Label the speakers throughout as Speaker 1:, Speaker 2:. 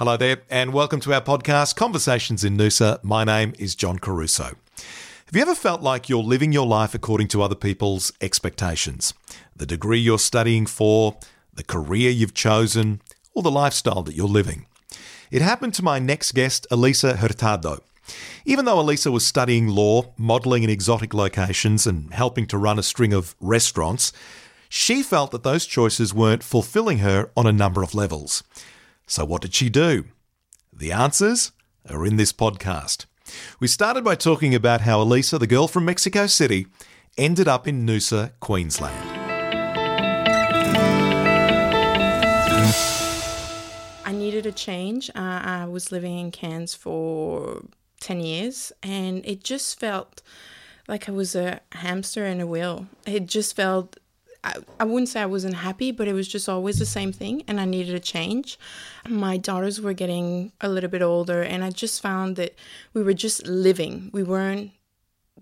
Speaker 1: Hello there, and welcome to our podcast, Conversations in Noosa. My name is John Caruso. Have you ever felt like you're living your life according to other people's expectations? The degree you're studying for, the career you've chosen, or the lifestyle that you're living? It happened to my next guest, Elisa Hurtado. Even though Elisa was studying law, modelling in exotic locations, and helping to run a string of restaurants, she felt that those choices weren't fulfilling her on a number of levels. So, what did she do? The answers are in this podcast. We started by talking about how Elisa, the girl from Mexico City, ended up in Noosa, Queensland.
Speaker 2: I needed a change. Uh, I was living in Cairns for 10 years and it just felt like I was a hamster in a wheel. It just felt I, I wouldn't say I wasn't happy, but it was just always the same thing, and I needed a change. My daughters were getting a little bit older, and I just found that we were just living. We weren't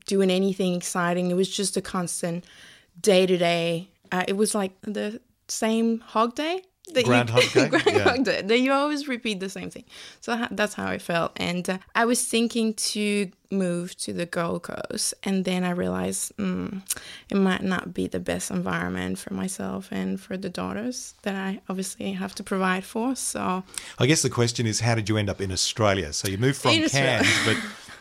Speaker 2: doing anything exciting. It was just a constant day to day. It was like the same hog day
Speaker 1: that Groundhog you, Day.
Speaker 2: Groundhog yeah. Day. That you always repeat the same thing. So that's how I felt, and uh, I was thinking to move to the Gold Coast, and then I realized mm, it might not be the best environment for myself and for the daughters that I obviously have to provide for. So
Speaker 1: I guess the question is, how did you end up in Australia? So you moved from Cairns, but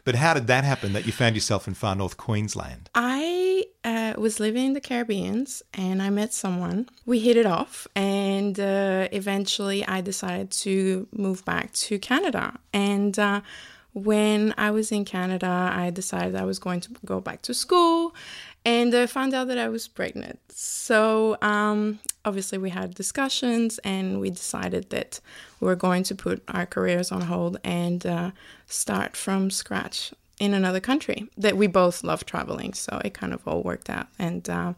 Speaker 1: but how did that happen that you found yourself in far north Queensland?
Speaker 2: I was living in the Caribbean and I met someone. We hit it off, and uh, eventually I decided to move back to Canada. And uh, when I was in Canada, I decided I was going to go back to school and I found out that I was pregnant. So, um, obviously, we had discussions and we decided that we were going to put our careers on hold and uh, start from scratch in another country that we both love traveling. So, it kind of all worked out. And uh,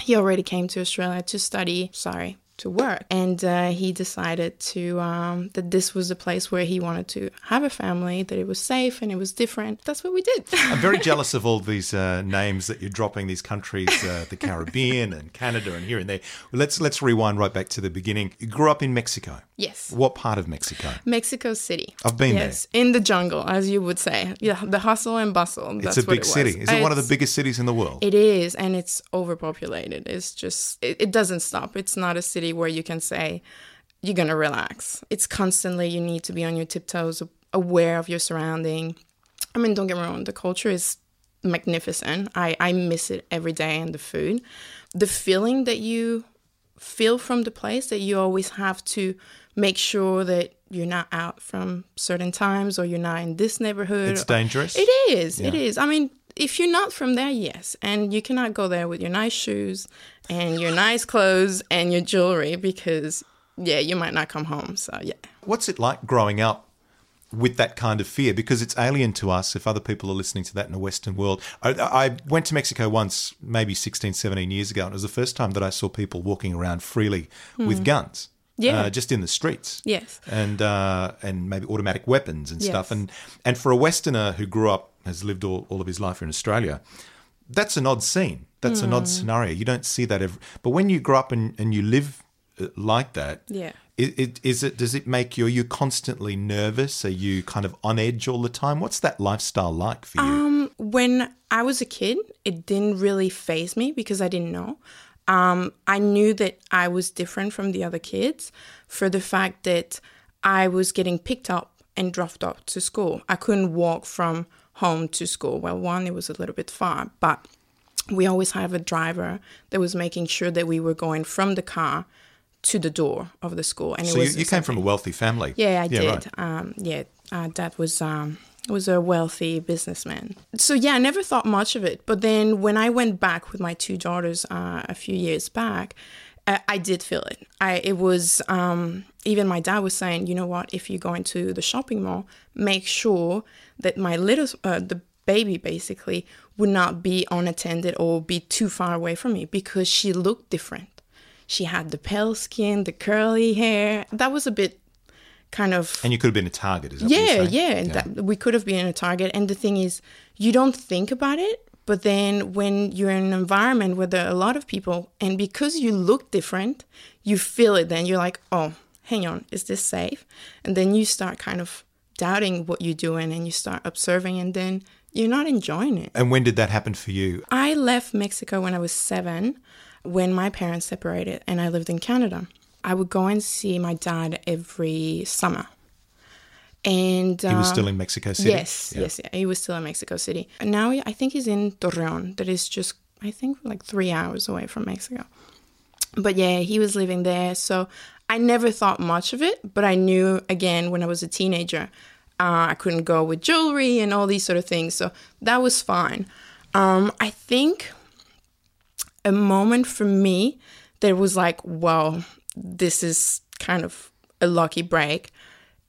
Speaker 2: he already came to Australia to study, sorry, to work. And uh, he decided to um, that this was a place where he wanted to have a family, that it was safe and it was different. That's what we did.
Speaker 1: I'm very jealous of all these uh, names that you're dropping. These countries, uh, the Caribbean and Canada, and here and there. Let's let's rewind right back to the beginning. You grew up in Mexico.
Speaker 2: Yes.
Speaker 1: What part of Mexico?
Speaker 2: Mexico City.
Speaker 1: I've been yes,
Speaker 2: there. in the jungle, as you would say. Yeah, the hustle and bustle.
Speaker 1: It's a big
Speaker 2: it
Speaker 1: city. Is it one of the biggest cities in the world?
Speaker 2: It is, and it's overpopulated. It's just it, it doesn't stop. It's not a city city where you can say you're going to relax. It's constantly you need to be on your tiptoes, aware of your surrounding. I mean, don't get me wrong, the culture is magnificent. I, I miss it every day and the food. The feeling that you feel from the place that you always have to make sure that you're not out from certain times or you're not in this neighborhood.
Speaker 1: It's dangerous.
Speaker 2: It is. Yeah. It is. I mean, if you're not from there, yes. And you cannot go there with your nice shoes and your nice clothes and your jewelry because, yeah, you might not come home. So, yeah.
Speaker 1: What's it like growing up with that kind of fear? Because it's alien to us if other people are listening to that in the Western world. I, I went to Mexico once, maybe 16, 17 years ago, and it was the first time that I saw people walking around freely mm. with guns.
Speaker 2: Yeah,
Speaker 1: uh, just in the streets.
Speaker 2: Yes,
Speaker 1: and uh, and maybe automatic weapons and yes. stuff. And and for a Westerner who grew up has lived all, all of his life in Australia, that's an odd scene. That's mm. an odd hmm. scenario. You don't see that ever. But when you grow up and, and you live uh, like that,
Speaker 2: yeah.
Speaker 1: It, it, is it does it make you are you constantly nervous? Are you kind of on edge all the time? What's that lifestyle like for you?
Speaker 2: Um when i was a kid it didn't really faze me because i didn't know. Um i knew that i was different from the other kids for the fact that i was getting picked up and dropped off to school. I couldn't walk from home to school. Well, one, it was a little bit far, but we always have a driver that was making sure that we were going from the car to the door of the school.
Speaker 1: And so you, you came from a wealthy family.
Speaker 2: Yeah, I yeah, did. Right. Um, yeah, uh, dad was um, was a wealthy businessman. So yeah, I never thought much of it. But then when I went back with my two daughters uh, a few years back, I, I did feel it. I it was um, even my dad was saying, you know what, if you go into the shopping mall, make sure that my little uh, the baby basically would not be unattended or be too far away from me because she looked different. She had the pale skin, the curly hair. That was a bit kind of
Speaker 1: and you could have been a target is
Speaker 2: yeah yeah, yeah. That, we could have been a target and the thing is you don't think about it but then when you're in an environment where there are a lot of people and because you look different, you feel it then. You're like, oh, hang on, is this safe? And then you start kind of doubting what you're doing and you start observing and then you're not enjoying it.
Speaker 1: And when did that happen for you?
Speaker 2: I left Mexico when I was seven, when my parents separated, and I lived in Canada. I would go and see my dad every summer. And
Speaker 1: He was
Speaker 2: uh,
Speaker 1: still in Mexico City.
Speaker 2: Yes, yes, yeah. He was still in Mexico City. And now I think he's in Torreon, that is just, I think, like three hours away from Mexico. But yeah, he was living there. So I never thought much of it, but I knew, again, when I was a teenager, uh, I couldn't go with jewelry and all these sort of things. So that was fine. Um, I think a moment for me that was like, wow, this is kind of a lucky break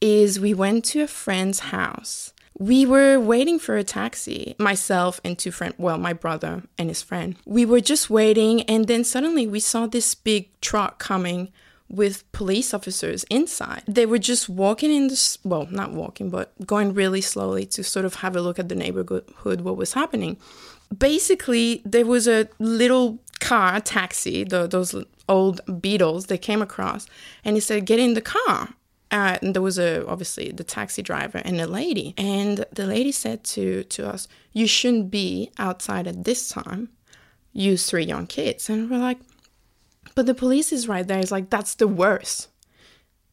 Speaker 2: is we went to a friend's house. We were waiting for a taxi, myself and two friends, well, my brother and his friend. We were just waiting, and then suddenly we saw this big truck coming with police officers inside. They were just walking in this, well, not walking, but going really slowly to sort of have a look at the neighborhood, what was happening. Basically, there was a little car, taxi, the, those old Beetles they came across, and he said, Get in the car. Uh, and there was a obviously the taxi driver and a lady, and the lady said to to us, "You shouldn't be outside at this time. You three young kids." And we're like, "But the police is right there." It's like that's the worst.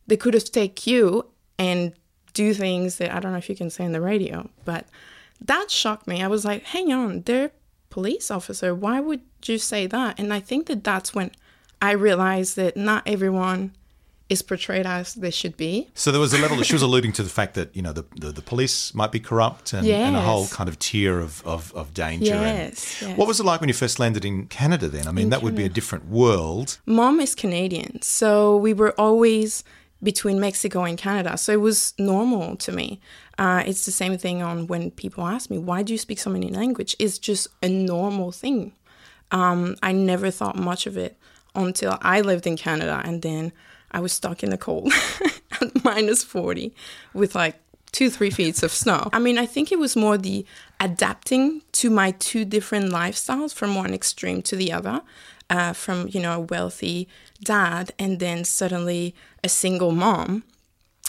Speaker 2: They could have take you and do things that I don't know if you can say in the radio, but that shocked me. I was like, "Hang on, they're police officer. Why would you say that?" And I think that that's when I realized that not everyone is portrayed as they should be.
Speaker 1: So there was a level that she was alluding to the fact that, you know, the, the, the police might be corrupt and, and a whole kind of tier of, of, of danger.
Speaker 2: Yes, yes.
Speaker 1: What was it like when you first landed in Canada then? I mean, that would be a different world.
Speaker 2: Mom is Canadian, so we were always between Mexico and Canada, so it was normal to me. Uh, it's the same thing on when people ask me, "Why do you speak so many language?" It's just a normal thing. Um, I never thought much of it until I lived in Canada, and then I was stuck in the cold at minus forty with like two, three feet of snow. I mean, I think it was more the adapting to my two different lifestyles from one extreme to the other. Uh, from you know a wealthy dad and then suddenly a single mom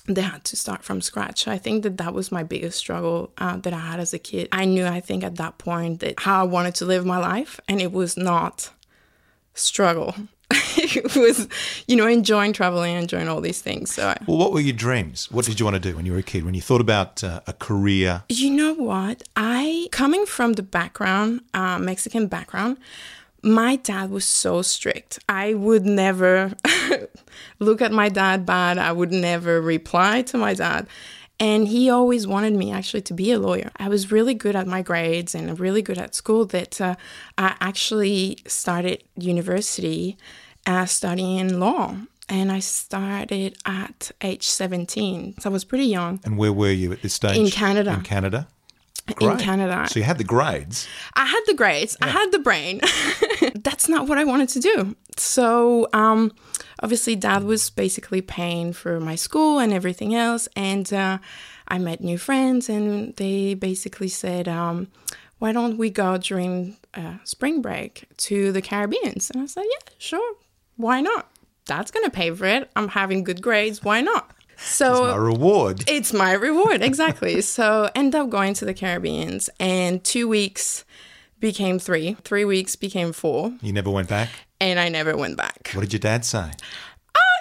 Speaker 2: they had to start from scratch. I think that that was my biggest struggle uh, that I had as a kid. I knew, I think, at that point that how I wanted to live my life, and it was not struggle. it was, you know, enjoying traveling, enjoying all these things. So, I,
Speaker 1: Well, what were your dreams? What did you want to do when you were a kid? When you thought about uh, a career?
Speaker 2: you know what? I, coming from the background, uh, Mexican background, my dad was so strict. I would never look at my dad bad. I would never reply to my dad. And he always wanted me actually to be a lawyer. I was really good at my grades and really good at school that uh, I actually started university uh, studying law. And I started at age 17. So I was pretty young.
Speaker 1: And where were you at this stage?
Speaker 2: In Canada.
Speaker 1: In Canada?
Speaker 2: In Canada.
Speaker 1: So you had the grades.
Speaker 2: I had the grades, I had the brain. That's not what I wanted to do. So, um, obviously, dad was basically paying for my school and everything else. And uh, I met new friends, and they basically said, um, Why don't we go during uh, spring break to the Caribbean? And I said, Yeah, sure. Why not? That's going to pay for it. I'm having good grades. Why not? So,
Speaker 1: A reward.
Speaker 2: it's my reward, exactly. so end up going to the Caribbeans, and two weeks became three, three weeks became four,
Speaker 1: You never went back?
Speaker 2: and I never went back.
Speaker 1: What did your dad say?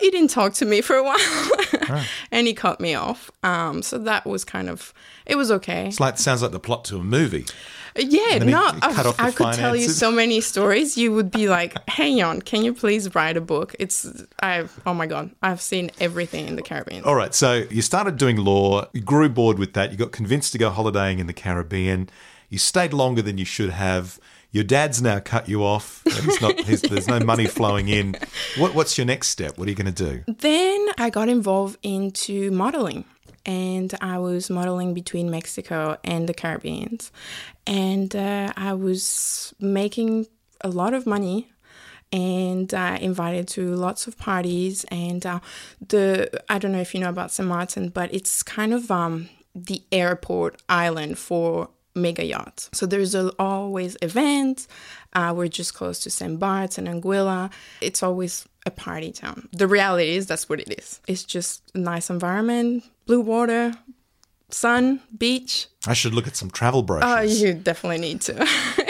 Speaker 2: He didn't talk to me for a while, and he cut me off. Um, so that was kind of it was okay.
Speaker 1: It's like sounds like the plot to a movie.
Speaker 2: Yeah,
Speaker 1: then he-
Speaker 2: no,
Speaker 1: he
Speaker 2: I- I could tell you so many stories. You would be like, "Hang on, can you please write a book?" It's I. Oh my god, I've seen everything in the Caribbean.
Speaker 1: All right, so you started doing law, you grew bored with that, you got convinced to go holidaying in the Caribbean, you stayed longer than you should have. Your dad's now cut you off. Not, there's no money flowing in. What, what's your next step? What are you going to do?
Speaker 2: Then I got involved into modeling and I was modeling between Mexico and the Caribbean. And uh, I was making a lot of money and uh, invited to lots of parties. And uh, the I don't know if you know about St. Martin, but it's kind of um, the airport island for mega yachts. So there's a, always events. Uh, we're just close to St. Bart's and Anguilla. It's always a party town. The reality is that's what it is. It's just a nice environment, blue water, sun, beach.
Speaker 1: I should look at some travel brochures.
Speaker 2: Oh, you definitely need to.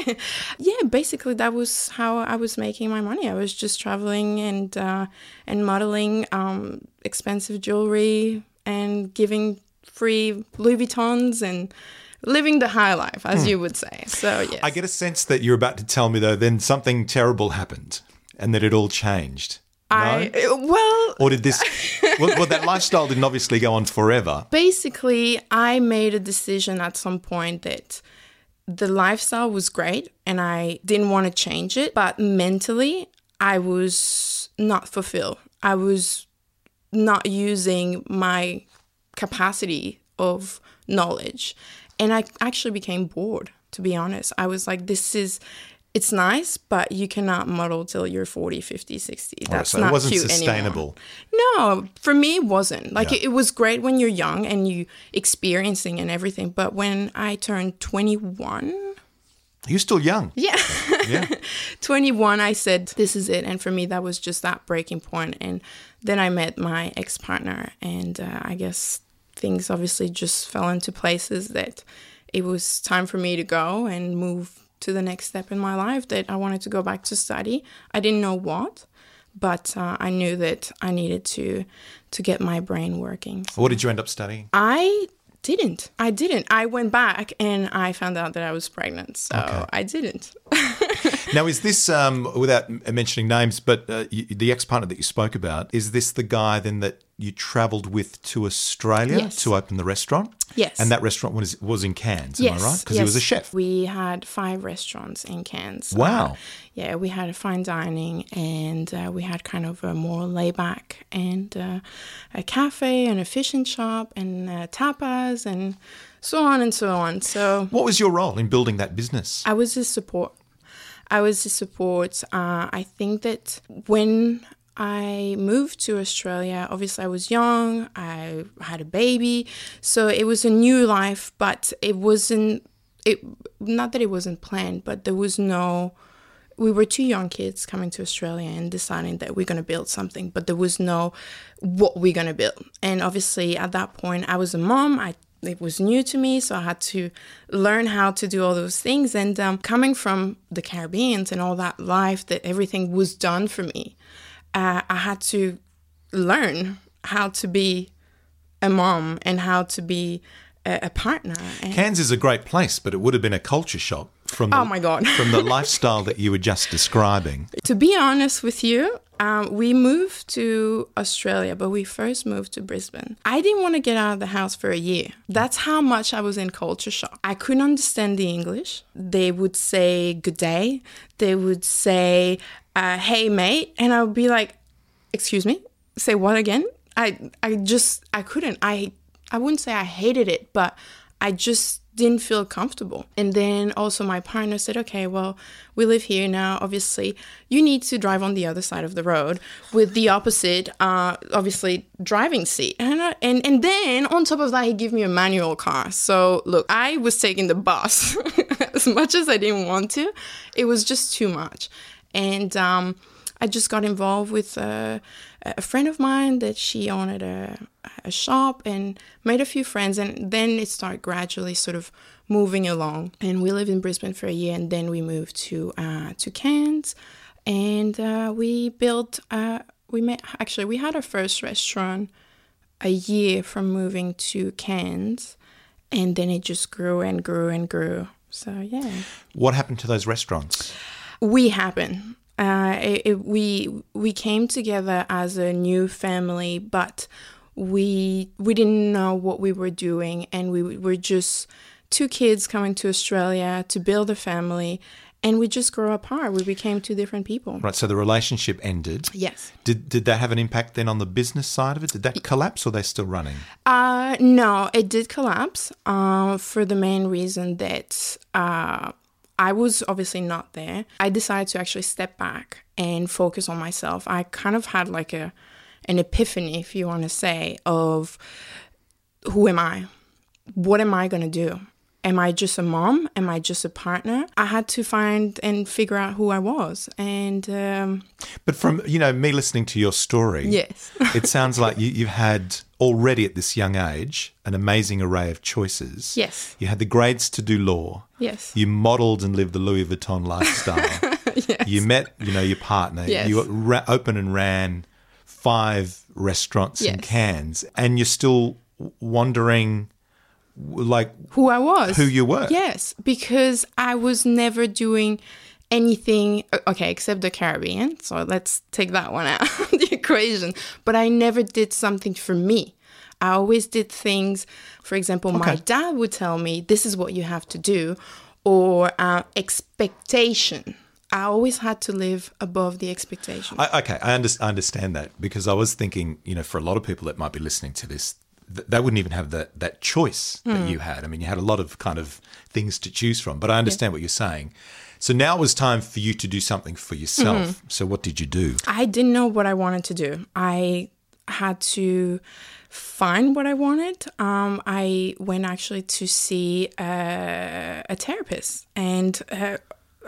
Speaker 2: yeah, basically that was how I was making my money. I was just traveling and uh, and modeling um, expensive jewelry and giving free Louis Vuittons and living the high life, as hmm. you would say. So yes,
Speaker 1: I get a sense that you're about to tell me though. Then something terrible happened, and that it all changed. No?
Speaker 2: I well,
Speaker 1: or did this? well, well, that lifestyle didn't obviously go on forever.
Speaker 2: basically I made a decision at some point that the lifestyle was great and I didn't want to change it, but mentally I was not fulfilled. I was not using my capacity of knowledge. And I actually became bored, to be honest. I was like, this is. It's nice, but you cannot model till you're 40, 50, 60.
Speaker 1: All right,
Speaker 2: That's
Speaker 1: so
Speaker 2: not
Speaker 1: it wasn't
Speaker 2: cute anymore.
Speaker 1: sustainable.
Speaker 2: No, for me it wasn't. Like
Speaker 1: Yeah.
Speaker 2: it, it was great when you're young and you experiencing and everything, but when I turned 21,
Speaker 1: You're still young.
Speaker 2: yeah,
Speaker 1: Yeah.
Speaker 2: 21, I said this is it, and for me that was just that breaking point. And then I met my ex partner, and uh, I guess things obviously just fell into places that it was time for me to go and move to the next step in my life. That I wanted to go back to study. I didn't know what. But uh, I knew that I needed to to get my brain working.
Speaker 1: what did you end up studying?
Speaker 2: I didn't. I didn't. I went back and I found out that I was pregnant. So I didn't.
Speaker 1: Now, is this, um, without mentioning names, but uh, you, the ex partner that you spoke about, is this the guy then that you travelled with to Australia
Speaker 2: Yes.
Speaker 1: to open the restaurant?
Speaker 2: Yes.
Speaker 1: And that restaurant was was in Cairns, am I right? Because he was a chef.
Speaker 2: We had five restaurants in Cairns.
Speaker 1: Wow.
Speaker 2: Uh, yeah, we had a fine dining and uh, we had kind of a more layback and uh, a cafe and a fishing shop and uh, tapas and so on and so on. So
Speaker 1: What was your role in building that business?
Speaker 2: I was the support. I was the support. Uh, I think that when I moved to Australia, obviously I was young, I had a baby, so it was a new life, but it wasn't. It not that it wasn't planned, but there was no. We were two young kids coming to Australia and deciding that we're going to build something, but there was no what we're going to build. And obviously, at that point, I was a mom. I it was new to me, so I had to learn how to do all those things. And um, coming from the Caribbean and all that life, that everything was done for me, uh, I had to learn how to be a mom and how to be a, a partner. And,
Speaker 1: Cairns is a great place, but it would have been a culture shock from the,
Speaker 2: Oh my God.
Speaker 1: from the lifestyle that you were just describing.
Speaker 2: to be honest with you, um, we moved to Australia, but we first moved to Brisbane. I didn't want to get out of the house for a year. That's how much I was in culture shock. I couldn't understand the English. They would say good day, they would say, uh, hey, mate. And I would be like, excuse me, say what again? I, I just, I couldn't. I, I wouldn't say I hated it, but I just didn't feel comfortable. And then also my partner said, okay, well, we live here now. Obviously, you need to drive on the other side of the road with the opposite, uh, obviously, driving seat. And, I, and, and then on top of that, he gave me a manual car. So look, I was taking the bus as much as I didn't want to. It was just too much. And, um, I just got involved with uh, a friend of mine that she owned a, a shop and made a few friends. And then it started gradually sort of moving along. And we lived in Brisbane for a year and then we moved to, uh, to Cairns and uh, we built, uh, we made, actually, we had our first restaurant a year from moving to Cairns. And then it just grew and grew and grew. So, yeah
Speaker 1: What happened to those restaurants?
Speaker 2: we happen. Uh, it, it, we we came together as a new family, but we we didn't know what we were doing, and we were just two kids coming to Australia to build a family, and we just grew apart. We became two different people.
Speaker 1: Right, so the relationship ended.
Speaker 2: Yes.
Speaker 1: Did did that have an impact then on the business side of it? Did that collapse or are they still running?
Speaker 2: Uh, no, it did collapse uh, for the main reason that uh, I was obviously not there. I decided to actually step back and focus on myself. I kind of had like a an epiphany, if you want to say, of who am I? What am I going to do? Am I just a mom? Am I just a partner? I had to find and figure out who I was. And um,
Speaker 1: But from, you know, me listening to your story,
Speaker 2: yes,
Speaker 1: it sounds like you, you've had already at this young age an amazing array of choices.
Speaker 2: yes,
Speaker 1: You had the grades to do law.
Speaker 2: yes,
Speaker 1: You modelled and lived the Louis Vuitton lifestyle.
Speaker 2: yes.
Speaker 1: You met, you know, your partner.
Speaker 2: Yes.
Speaker 1: You ra- open and ran five restaurants in
Speaker 2: Yes.
Speaker 1: Cairns, and you're still wondering, like,
Speaker 2: who I was.
Speaker 1: who you were.
Speaker 2: Yes, because I was never doing anything okay except the Caribbean. So let's take that one out of the equation. But I never did something for me. I always did things. For example, my dad would tell me, "This is what you have to do," or uh, expectation. I always had to live above the expectation.
Speaker 1: I, okay, I, under, I understand that because I was thinking, you know, for a lot of people that might be listening to this, th- they wouldn't even have that that choice
Speaker 2: Hmm.
Speaker 1: that you had. I mean, you had a lot of kind of things to choose from. But I understand what you're saying. So now it was time for you to do something for yourself.
Speaker 2: Mm-hmm.
Speaker 1: So what did you do?
Speaker 2: I didn't know what I wanted to do. I had to find what I wanted. Um, I went actually to see uh, a therapist, and uh,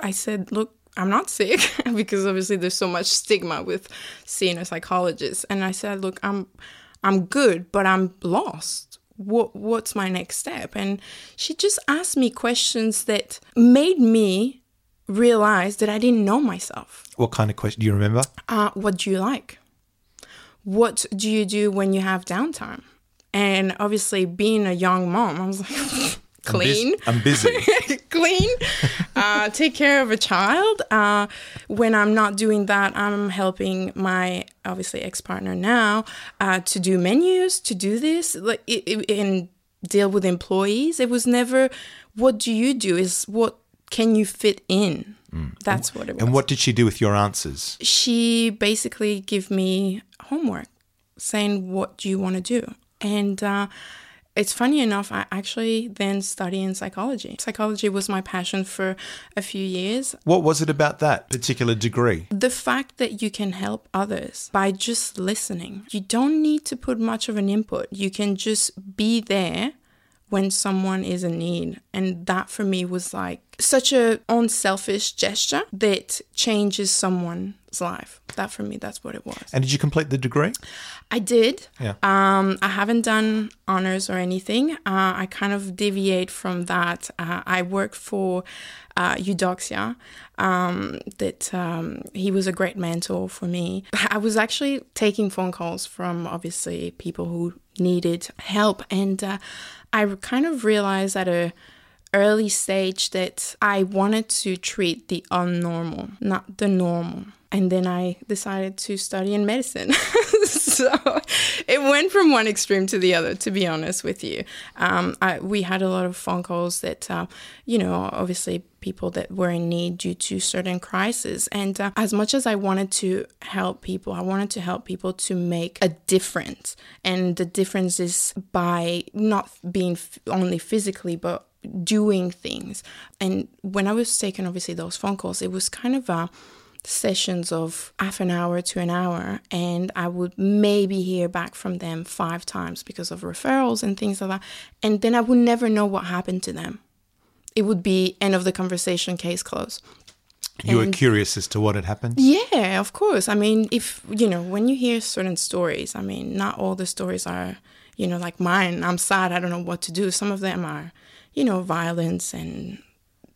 Speaker 2: I said, "Look, I'm not sick because obviously there's so much stigma with seeing a psychologist." And I said, "Look, I'm I'm good, but I'm lost." What what's my next step? And she just asked me questions that made me realize that I didn't know myself.
Speaker 1: What kind of question do you remember?
Speaker 2: Uh, what do you like? What do you do when you have downtime? And obviously, being a young mom, I was like, clean,
Speaker 1: I'm busy.
Speaker 2: clean, uh, take care of a child. Uh, when I'm not doing that, I'm helping my obviously ex partner now uh, to do menus, to do this, like it, it, and deal with employees. It was never what do you do? Is what can you fit in? That's what it was
Speaker 1: and what did she do with your answers?
Speaker 2: she basically give me homework saying what do you want to do and uh, it's funny enough i actually then study in psychology. Psychology was my passion for a few years.
Speaker 1: What was it about that particular degree?
Speaker 2: the fact that you can help others by just listening. You don't need to put much of an input. You can just be there when someone is in need. And that for me was like such a unselfish gesture that changes someone's life that for me that's what it was
Speaker 1: And did you complete the degree?
Speaker 2: I did.
Speaker 1: Yeah.
Speaker 2: Um, I haven't done honors or anything. Uh, I kind of deviate from that. Uh, I work for uh, Eudoxia. Um, that um, he was a great mentor for me. I was actually taking phone calls from obviously people who needed help, and uh, I kind of realized at a early stage that I wanted to treat the unnormal, not the normal. And then I decided to study in medicine. so it went from one extreme to the other, to be honest with you. Um, I, we had a lot of phone calls that, uh, you know, obviously people that were in need due to certain crises. And uh, as much as I wanted to help people, I wanted to help people to make a difference. And the difference is by not being only physically, but doing things. And when I was taking obviously those phone calls, it was kind of a sessions of half an hour to an hour and I would maybe hear back from them five times because of referrals and things like that. And then I would never know what happened to them. It would be end of the conversation, case closed.
Speaker 1: You were curious as to what had happened?
Speaker 2: Yeah, of course. I mean, if you know, when you hear certain stories, I mean, not all the stories are, you know, like mine. I'm sad. I don't know what to do. Some of them are, you know, violence and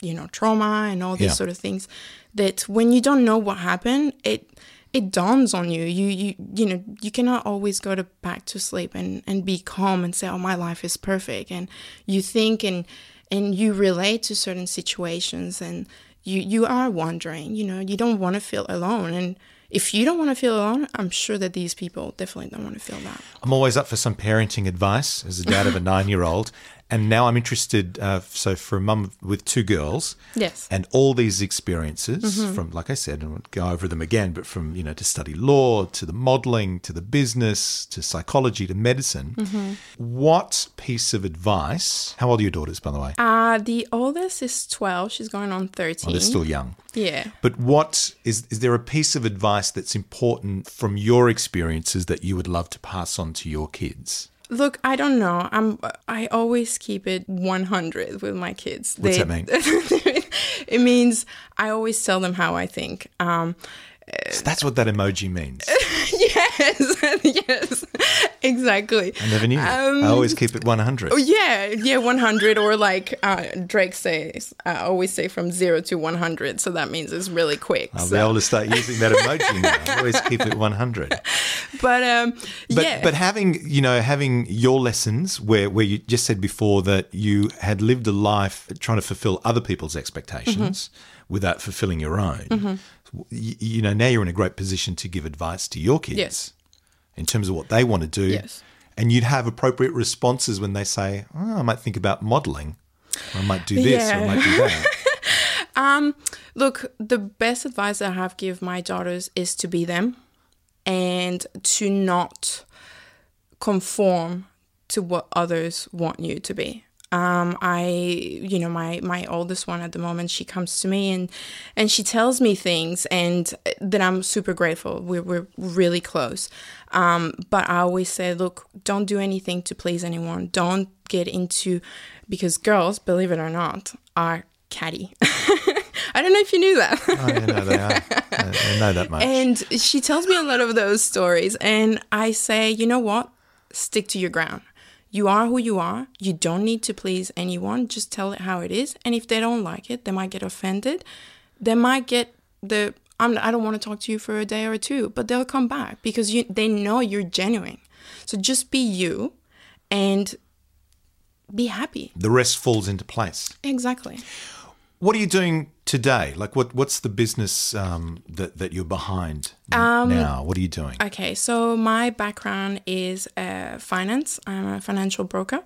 Speaker 2: you know, trauma and all these
Speaker 1: Yeah.
Speaker 2: sort of things. That when you don't know what happened, it it dawns on you. You you you know, you cannot always go to back to sleep and and be calm and say, "Oh, my life is perfect." And you think and and you relate to certain situations and you you are wondering you know you don't want to feel alone and if you don't want to feel alone i'm sure that these people definitely don't want to feel that
Speaker 1: I'm always up for some parenting advice as a dad of a nine year old. And now I'm interested. Uh, so, for a mum with two girls,
Speaker 2: yes
Speaker 1: and all these experiences from, like I said, and we'll go over them again, but from, you know, to study law, to the modeling, to the business, to psychology, to medicine. What piece of advice? How old are your daughters, by the way?
Speaker 2: uh the oldest is 12 she's going on 13
Speaker 1: Well, they're still young.
Speaker 2: yeah
Speaker 1: But what is is there a piece of advice that's important from your experiences that you would love to pass on to your kids?
Speaker 2: Look, I don't know. I'm. I always keep it 100 with my kids.
Speaker 1: What's that mean?
Speaker 2: it means I always tell them how I think. Um,
Speaker 1: So that's what that emoji means.
Speaker 2: yes, yes, exactly.
Speaker 1: I never knew.
Speaker 2: Um,
Speaker 1: I always keep it 100.
Speaker 2: Oh, yeah, yeah, 100 or like uh, Drake says, I always say from zero to 100. So that means it's really quick.
Speaker 1: I'll
Speaker 2: so-
Speaker 1: be able to start using that emoji now. I always keep it 100.
Speaker 2: But um,
Speaker 1: But
Speaker 2: yeah,
Speaker 1: but having you know having your lessons where where you just said before that you had lived a life trying to fulfill other people's expectations
Speaker 2: Mm-hmm.
Speaker 1: without fulfilling your own. You, you know now you're in a great position to give advice to your kids
Speaker 2: Yes.
Speaker 1: in terms of what they want to do.
Speaker 2: Yes.
Speaker 1: And you'd have appropriate responses when they say, oh, I might think about modeling. Or I might do this or I might do that.
Speaker 2: Um, look, the best advice I have give my daughters is to be them and to not conform to what others want you to be. Um, I, you know, my my oldest one at the moment, she comes to me and and she tells me things, and that I'm super grateful. We're we're really close. Um, but I always say, look, don't do anything to please anyone. Don't get into because girls, believe it or not, are catty. I don't know if you knew that.
Speaker 1: Oh, yeah, no, they are. They know that much.
Speaker 2: And she tells me a lot of those stories. And I say, you know what? Stick to your ground. You are who you are. You don't need to please anyone. Just tell it how it is. And if they don't like it, they might get offended. They might get the, I'm, I don't want to talk to you for a day or two, but they'll come back because you, they know you're genuine. So just be you and be happy.
Speaker 1: the rest falls into place.
Speaker 2: Exactly.
Speaker 1: What are you doing today? Like, what what's the business um, that that you're behind
Speaker 2: Um,
Speaker 1: now? What are you doing?
Speaker 2: Okay, so my background is uh, finance. I'm a financial broker.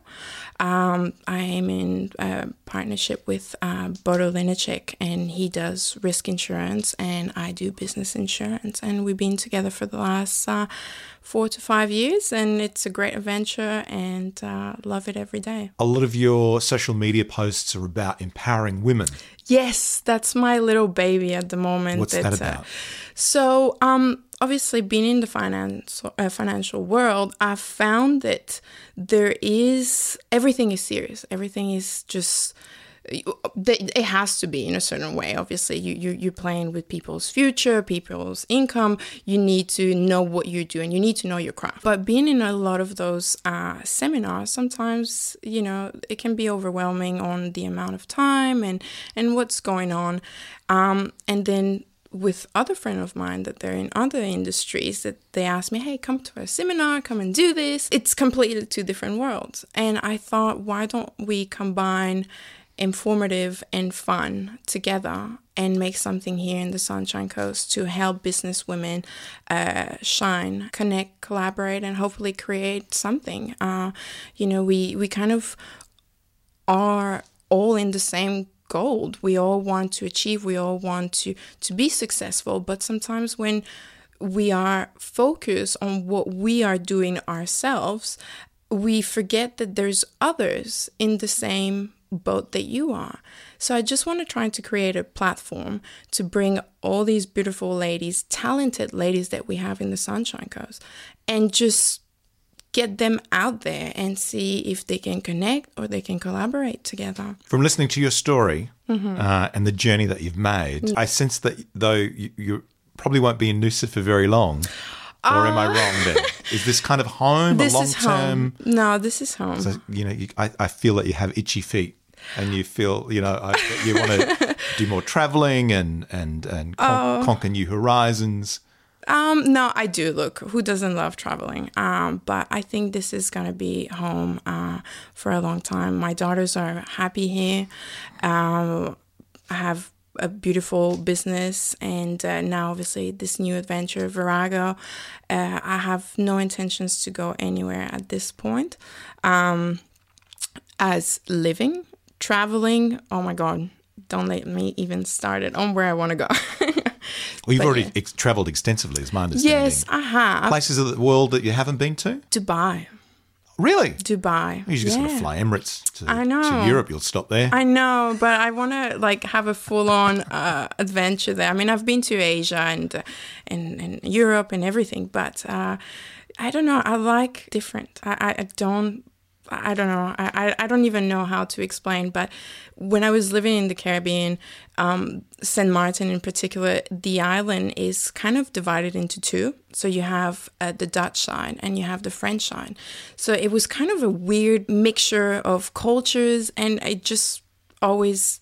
Speaker 2: Um, I am in uh, partnership with uh, Bodo Linacek, and he does risk insurance, and I do business insurance. And we've been together for the last uh, four to five years, and it's a great adventure, and uh, love it every day.
Speaker 1: A lot of your social media posts are about empowering women.
Speaker 2: Yes, that's my little baby at the moment.
Speaker 1: What's that
Speaker 2: It's, uh,
Speaker 1: about?
Speaker 2: so, um, obviously, being in the finance uh, financial world, I've found that there is everything is serious. Everything is just it has to be in a certain way. Obviously you, you you're playing with people's future people's income. You need to know what you're doing. You need to know your craft. But being in a lot of those uh, seminars sometimes you know it can be overwhelming on the amount of time and and what's going on. Um, and then with other friends of mine that they're in other industries that they ask me hey come to a seminar come and do this. It's completely two different worlds. And i thought why don't we combine informative and fun together and make something here in the Sunshine Coast to help business women uh, shine, connect, collaborate, and hopefully create something. Uh, you know, we we kind of are all in the same goal. We all want to achieve. We all want to to be successful. But sometimes when we are focused on what we are doing ourselves, we forget that there's others in the same boat that you are. So I just want to try to create a platform to bring all these beautiful ladies, talented ladies that we have in the Sunshine Coast, and just get them out there and see if they can connect or they can collaborate together.
Speaker 1: From listening to your story
Speaker 2: Mm-hmm.
Speaker 1: uh, and the journey that you've made, I sense that though you, you probably won't be in Noosa for very long. Or am I wrong then? Is this kind of home,
Speaker 2: This
Speaker 1: a long
Speaker 2: is
Speaker 1: term?
Speaker 2: home. No, this is home.
Speaker 1: So, you know, you, I, I feel that you have itchy feet, and you feel, you know, I, you want to do more traveling and and and con-
Speaker 2: Oh.
Speaker 1: conquer new horizons.
Speaker 2: Um, no, I do. Look, who doesn't love traveling? Um, but I think this is gonna be home uh, for a long time. My daughters are happy here. Um, I have a beautiful business, and uh, now obviously this new adventure, Virago. Uh, I have no intentions to go anywhere at this point. Um, as living, traveling, oh my god, don't let me even start it on where I want to go.
Speaker 1: Well, you've
Speaker 2: But
Speaker 1: already
Speaker 2: yeah.
Speaker 1: ex- travelled extensively, is my understanding.
Speaker 2: yes, I have.
Speaker 1: Places of the world that you haven't been to?
Speaker 2: Dubai.
Speaker 1: Really?
Speaker 2: Dubai.
Speaker 1: You just
Speaker 2: yeah.
Speaker 1: to fly Emirates to,
Speaker 2: I know.
Speaker 1: to Europe. You'll stop there.
Speaker 2: I know, but I want to like have a full-on uh, adventure there. I mean, I've been to Asia and uh, and, and Europe and everything, but uh, I don't know. I like different. I, I don't I don't know. I, I don't even know how to explain. But when I was living in the Caribbean, um, St. Martin in particular, the island is kind of divided into two. So you have uh, the Dutch side and you have the French side. So it was kind of a weird mixture of cultures, and I just always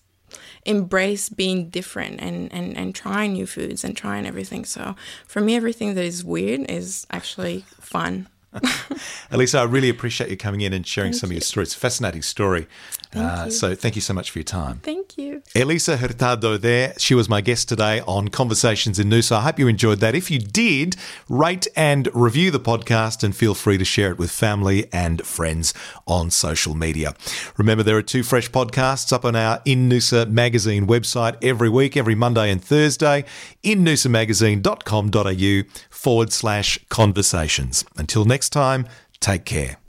Speaker 2: embrace being different and, and, and trying new foods and trying everything. So for me, everything that is weird is actually fun.
Speaker 1: Elisa, I really appreciate you coming in and sharing thank some you. of your stories. Fascinating story. Uh, so thank you so much for your time.
Speaker 2: Thank you.
Speaker 1: Elisa Hurtado there. She was my guest today on Conversations in Noosa. I hope you enjoyed that. If you did, rate and review the podcast and feel free to share it with family and friends on social media. Remember, there are two fresh podcasts up on our In Noosa magazine website every week, every Monday and Thursday, in innoosamagazine.com.au forward slash conversations. Until next time, take care.